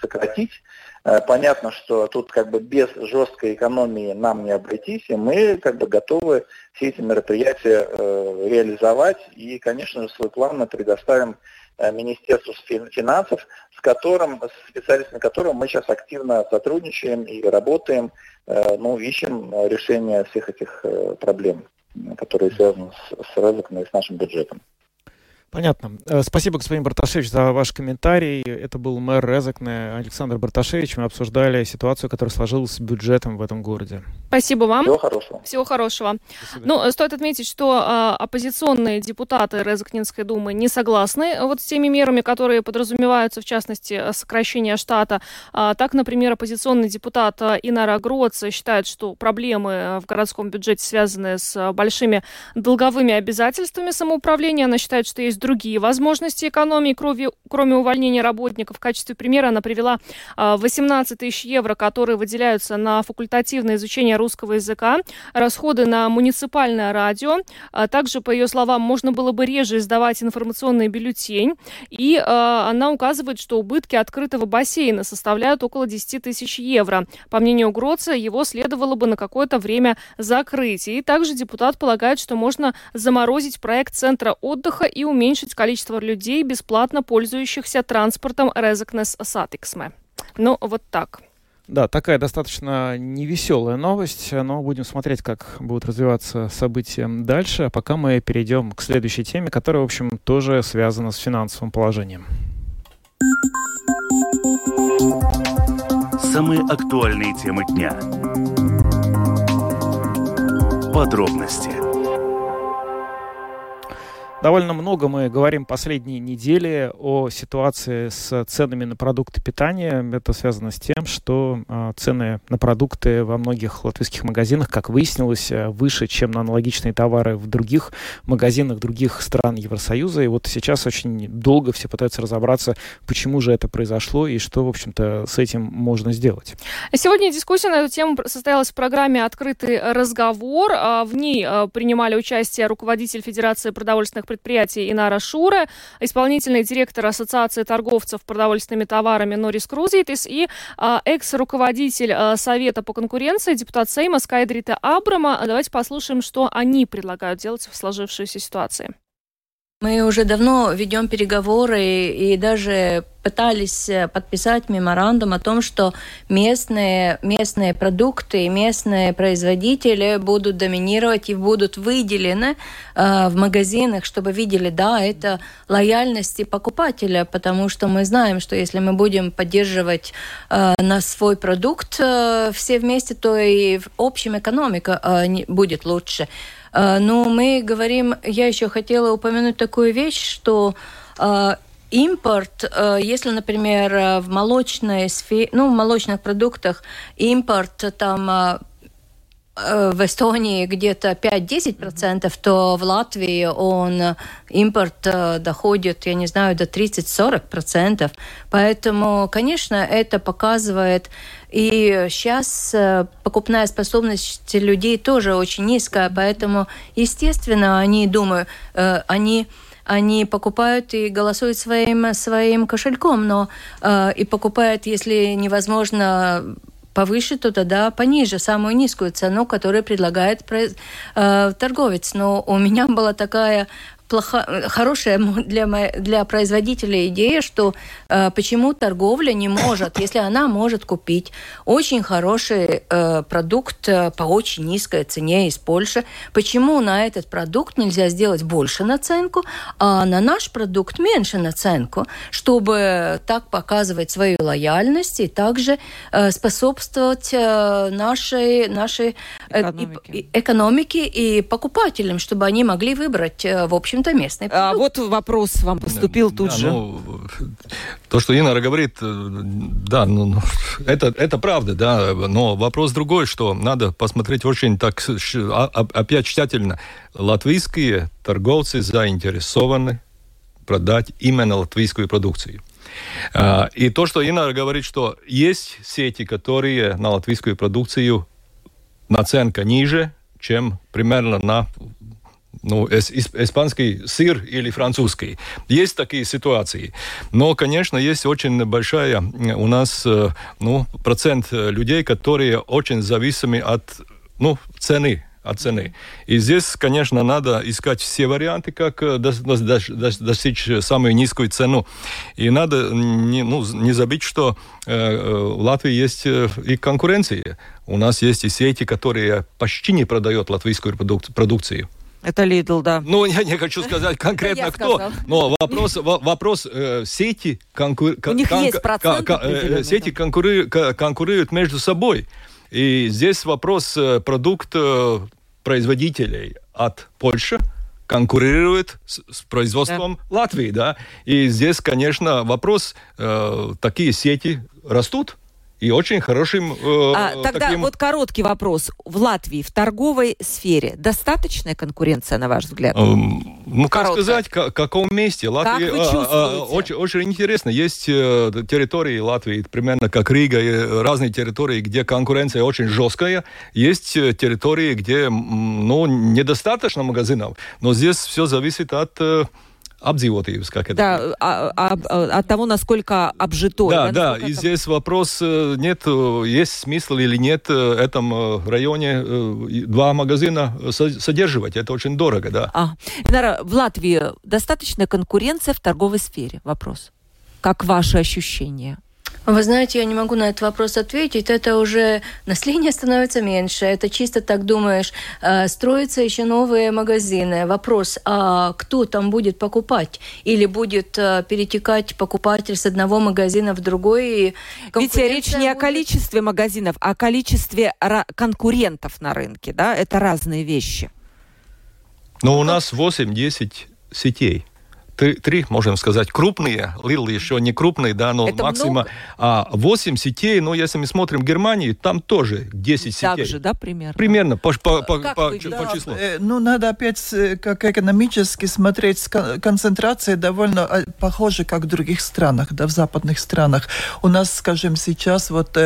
сократить. Понятно, что тут как бы без жесткой экономии нам не обойтись, и мы как бы готовы все эти мероприятия реализовать и, конечно же, свой план мы предоставим Министерству финансов, с которым, с специалистами которого мы сейчас активно сотрудничаем и работаем, ну, ищем решение всех этих проблем которые связаны с, с рынком и с нашим бюджетом. Понятно. Э, спасибо, господин Барташевич, за ваш комментарий. Это был мэр Резекне Александр Барташевич. Мы обсуждали ситуацию, которая сложилась с бюджетом в этом городе. Спасибо вам. Всего хорошего. Всего хорошего. Ну, э, стоит отметить, что э, оппозиционные депутаты Резекнинской думы не согласны вот с теми мерами, которые подразумеваются, в частности, сокращение штата. А, так, например, оппозиционный депутат Инара Гроц считает, что проблемы в городском бюджете связаны с большими долговыми обязательствами самоуправления. Она считает, что есть другие возможности экономии, кроме, кроме увольнения работников. В качестве примера она привела 18 а, тысяч евро, которые выделяются на факультативное изучение русского языка, расходы на муниципальное радио. А также, по ее словам, можно было бы реже издавать информационный бюллетень. И а, она указывает, что убытки открытого бассейна составляют около 10 тысяч евро. По мнению Гроца, его следовало бы на какое-то время закрыть. И также депутат полагает, что можно заморозить проект центра отдыха и уменьшить уменьшить количество людей, бесплатно пользующихся транспортом Резекнес Сатиксме. Ну, вот так. Да, такая достаточно невеселая новость, но будем смотреть, как будут развиваться события дальше. А пока мы перейдем к следующей теме, которая, в общем, тоже связана с финансовым положением. Самые актуальные темы дня. Подробности Довольно много мы говорим последние недели о ситуации с ценами на продукты питания. Это связано с тем, что э, цены на продукты во многих латвийских магазинах, как выяснилось, э, выше, чем на аналогичные товары в других магазинах других стран Евросоюза. И вот сейчас очень долго все пытаются разобраться, почему же это произошло и что, в общем-то, с этим можно сделать. Сегодня дискуссия на эту тему состоялась в программе «Открытый разговор». А в ней э, принимали участие руководитель Федерации продовольственных предприятий Инара Шура, исполнительный директор Ассоциации торговцев продовольственными товарами Норис Крузитис и а, экс-руководитель а, Совета по конкуренции, депутат Сейма Скайдрита Абрама. Давайте послушаем, что они предлагают делать в сложившейся ситуации. Мы уже давно ведем переговоры и даже пытались э, подписать меморандум о том, что местные, местные продукты местные производители будут доминировать и будут выделены э, в магазинах, чтобы видели, да, это лояльности покупателя, потому что мы знаем, что если мы будем поддерживать э, на свой продукт э, все вместе, то и в общем экономика э, будет лучше. Э, но мы говорим, я еще хотела упомянуть такую вещь, что э, импорт, э, если, например, в молочной сфере, ну, в молочных продуктах импорт там в Эстонии где-то 5-10%, то в Латвии он импорт доходит, я не знаю, до 30-40%. Поэтому, конечно, это показывает и сейчас э, покупная способность людей тоже очень низкая, поэтому, естественно, они, думаю, э, они они покупают и голосуют своим, своим кошельком, но э, и покупают, если невозможно повыше, то тогда пониже, самую низкую цену, которую предлагает э, торговец. Но у меня была такая плохо, хорошая для, для производителя идея, что э, почему торговля не может, если она может купить очень хороший э, продукт э, по очень низкой цене из Польши, почему на этот продукт нельзя сделать больше наценку, а на наш продукт меньше наценку, чтобы так показывать свою лояльность и также э, способствовать э, нашей, нашей э, экономике. экономике и покупателям, чтобы они могли выбрать, э, в общем общем-то, местный продукт. А вот вопрос вам поступил да, тут да, же. Ну, то, что Инара говорит, э, да, ну, ну, это, это правда, да, но вопрос другой, что надо посмотреть очень так, а, а, опять тщательно. Латвийские торговцы заинтересованы продать именно латвийскую продукцию. А, и то, что Инара говорит, что есть сети, которые на латвийскую продукцию наценка ниже, чем примерно на ну, испанский сыр или французский. Есть такие ситуации. Но, конечно, есть очень большая у нас э, ну, процент людей, которые очень зависимы от ну, цены от цены. И здесь, конечно, надо искать все варианты, как э, достичь самую низкую цену. И надо не, ну, не забыть, что э, в Латвии есть и конкуренция. У нас есть и сети, которые почти не продают латвийскую продук- продукцию. Это Lidl, да. Ну, я не хочу сказать конкретно кто, но вопрос, вопрос э, сети, конкур... У них кон... есть процент э, Сети конкурируют, конкурируют между собой. И здесь вопрос э, продукт производителей от Польши, конкурирует с, с производством да. Латвии, да. И здесь, конечно, вопрос, э, такие сети растут, и очень хорошим... Э, а, тогда таким... вот короткий вопрос. В Латвии в торговой сфере достаточная конкуренция, на ваш взгляд? Эм, ну, как Короткая. сказать, в каком месте? Латвия, как вы чувствуете? А, а, очень, очень интересно. Есть э, территории Латвии, примерно как Рига, разные территории, где конкуренция очень жесткая. Есть э, территории, где ну, недостаточно магазинов. Но здесь все зависит от... Э, обдзивотības, как это. Да, а, а, а, от того, насколько обжитой. Да, да, да и это... здесь вопрос, э, нет, э, есть смысл или нет в этом районе два магазина содерживать, это очень дорого, да. А. Нара, в Латвии достаточная конкуренция в торговой сфере? Вопрос. Как ваши ощущения? Вы знаете, я не могу на этот вопрос ответить. Это уже население становится меньше. Это чисто так думаешь. Э, строятся еще новые магазины. Вопрос, а кто там будет покупать? Или будет э, перетекать покупатель с одного магазина в другой? Ведь речь не будет... о количестве магазинов, а о количестве конкурентов на рынке. Да? Это разные вещи. Но у нас 8-10 сетей три, три, можем сказать, крупные. Лил еще не крупный, да, но Это максимум. Много? А 8 сетей, ну, если мы смотрим Германию, там тоже 10 сетей. Так же, да, примерно? Примерно, по, по, по, по, вы, да, по числу. Э, ну, надо опять э, как экономически смотреть. Концентрация довольно а, похожа, как в других странах, да, в западных странах. У нас, скажем, сейчас вот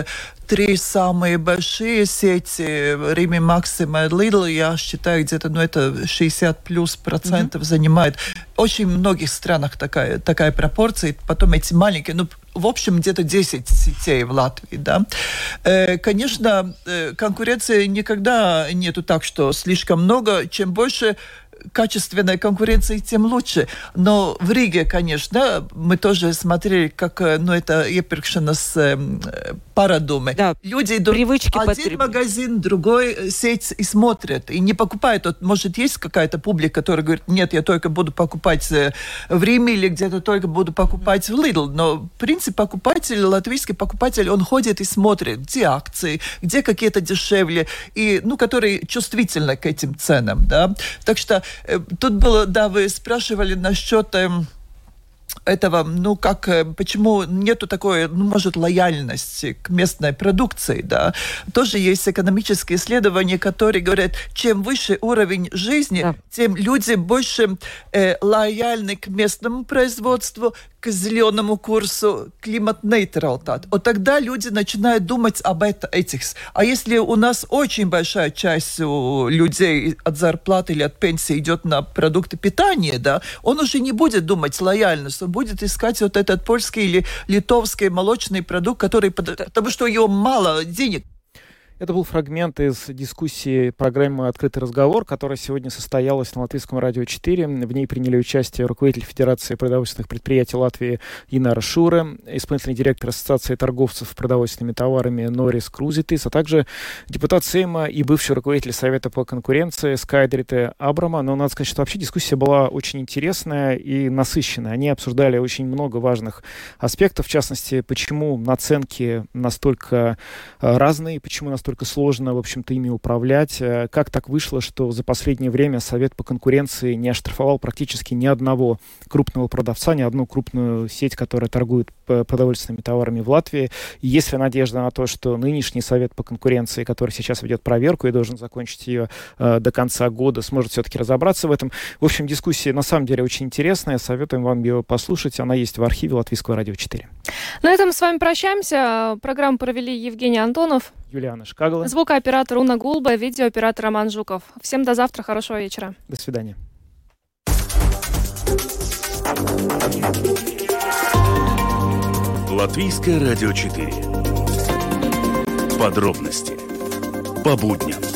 три самые большие сети, Риме, Максима, Lidl, я считаю, где-то, ну, это 60 плюс процентов mm-hmm. занимает. Очень многих странах такая, такая пропорция. Потом эти маленькие, ну, в общем, где-то 10 сетей в Латвии, да. Э, конечно, э, конкуренции никогда нету так, что слишком много. Чем больше качественной конкуренции, тем лучше. Но в Риге, конечно, мы тоже смотрели, как, э, ну, это с э, парадумы. Да, Люди идут привычки один потреб... магазин, другой э, сеть и смотрят, и не покупают. Вот, может, есть какая-то публика, которая говорит, нет, я только буду покупать э, в Риме или где-то только буду покупать в Lidl. Но принцип покупатель, латвийский покупатель, он ходит и смотрит, где акции, где какие-то дешевле, и, ну, которые чувствительны к этим ценам, да. Так что Э, тут было, да, вы спрашивали насчет эм, этого, ну, как, э, почему нету такой, ну, может, лояльности к местной продукции, да. Тоже есть экономические исследования, которые говорят, чем выше уровень жизни, да. тем люди больше э, лояльны к местному производству, к зеленому курсу климат-нейтралтат. Вот тогда люди начинают думать об это, этих. А если у нас очень большая часть людей от зарплаты или от пенсии идет на продукты питания, да, он уже не будет думать лояльность, он будет искать вот этот польский или литовский молочный продукт, который, потому что у него мало денег. Это был фрагмент из дискуссии программы «Открытый разговор», которая сегодня состоялась на Латвийском радио 4. В ней приняли участие руководитель Федерации продовольственных предприятий Латвии Инара Шура, исполнительный директор Ассоциации торговцев продовольственными товарами Норис Крузитис, а также депутат Сейма и бывший руководитель Совета по конкуренции Скайдрите Абрама. Но надо сказать, что вообще дискуссия была очень интересная и насыщенная. Они обсуждали очень много важных аспектов, в частности, почему наценки настолько э, разные, почему настолько настолько сложно, в общем-то, ими управлять. Э, как так вышло, что за последнее время Совет по конкуренции не оштрафовал практически ни одного крупного продавца, ни одну крупную сеть, которая торгует продовольственными товарами в Латвии? И есть ли надежда на то, что нынешний Совет по конкуренции, который сейчас ведет проверку и должен закончить ее э, до конца года, сможет все-таки разобраться в этом? В общем, дискуссия на самом деле очень интересная. Советуем вам ее послушать. Она есть в архиве Латвийского радио 4. На этом с вами прощаемся. Программу провели Евгений Антонов. Юлиана Шкагла. Звукооператор Уна Гулба, видеооператор Роман Жуков. Всем до завтра, хорошего вечера. До свидания. Латвийское радио 4. Подробности по будням.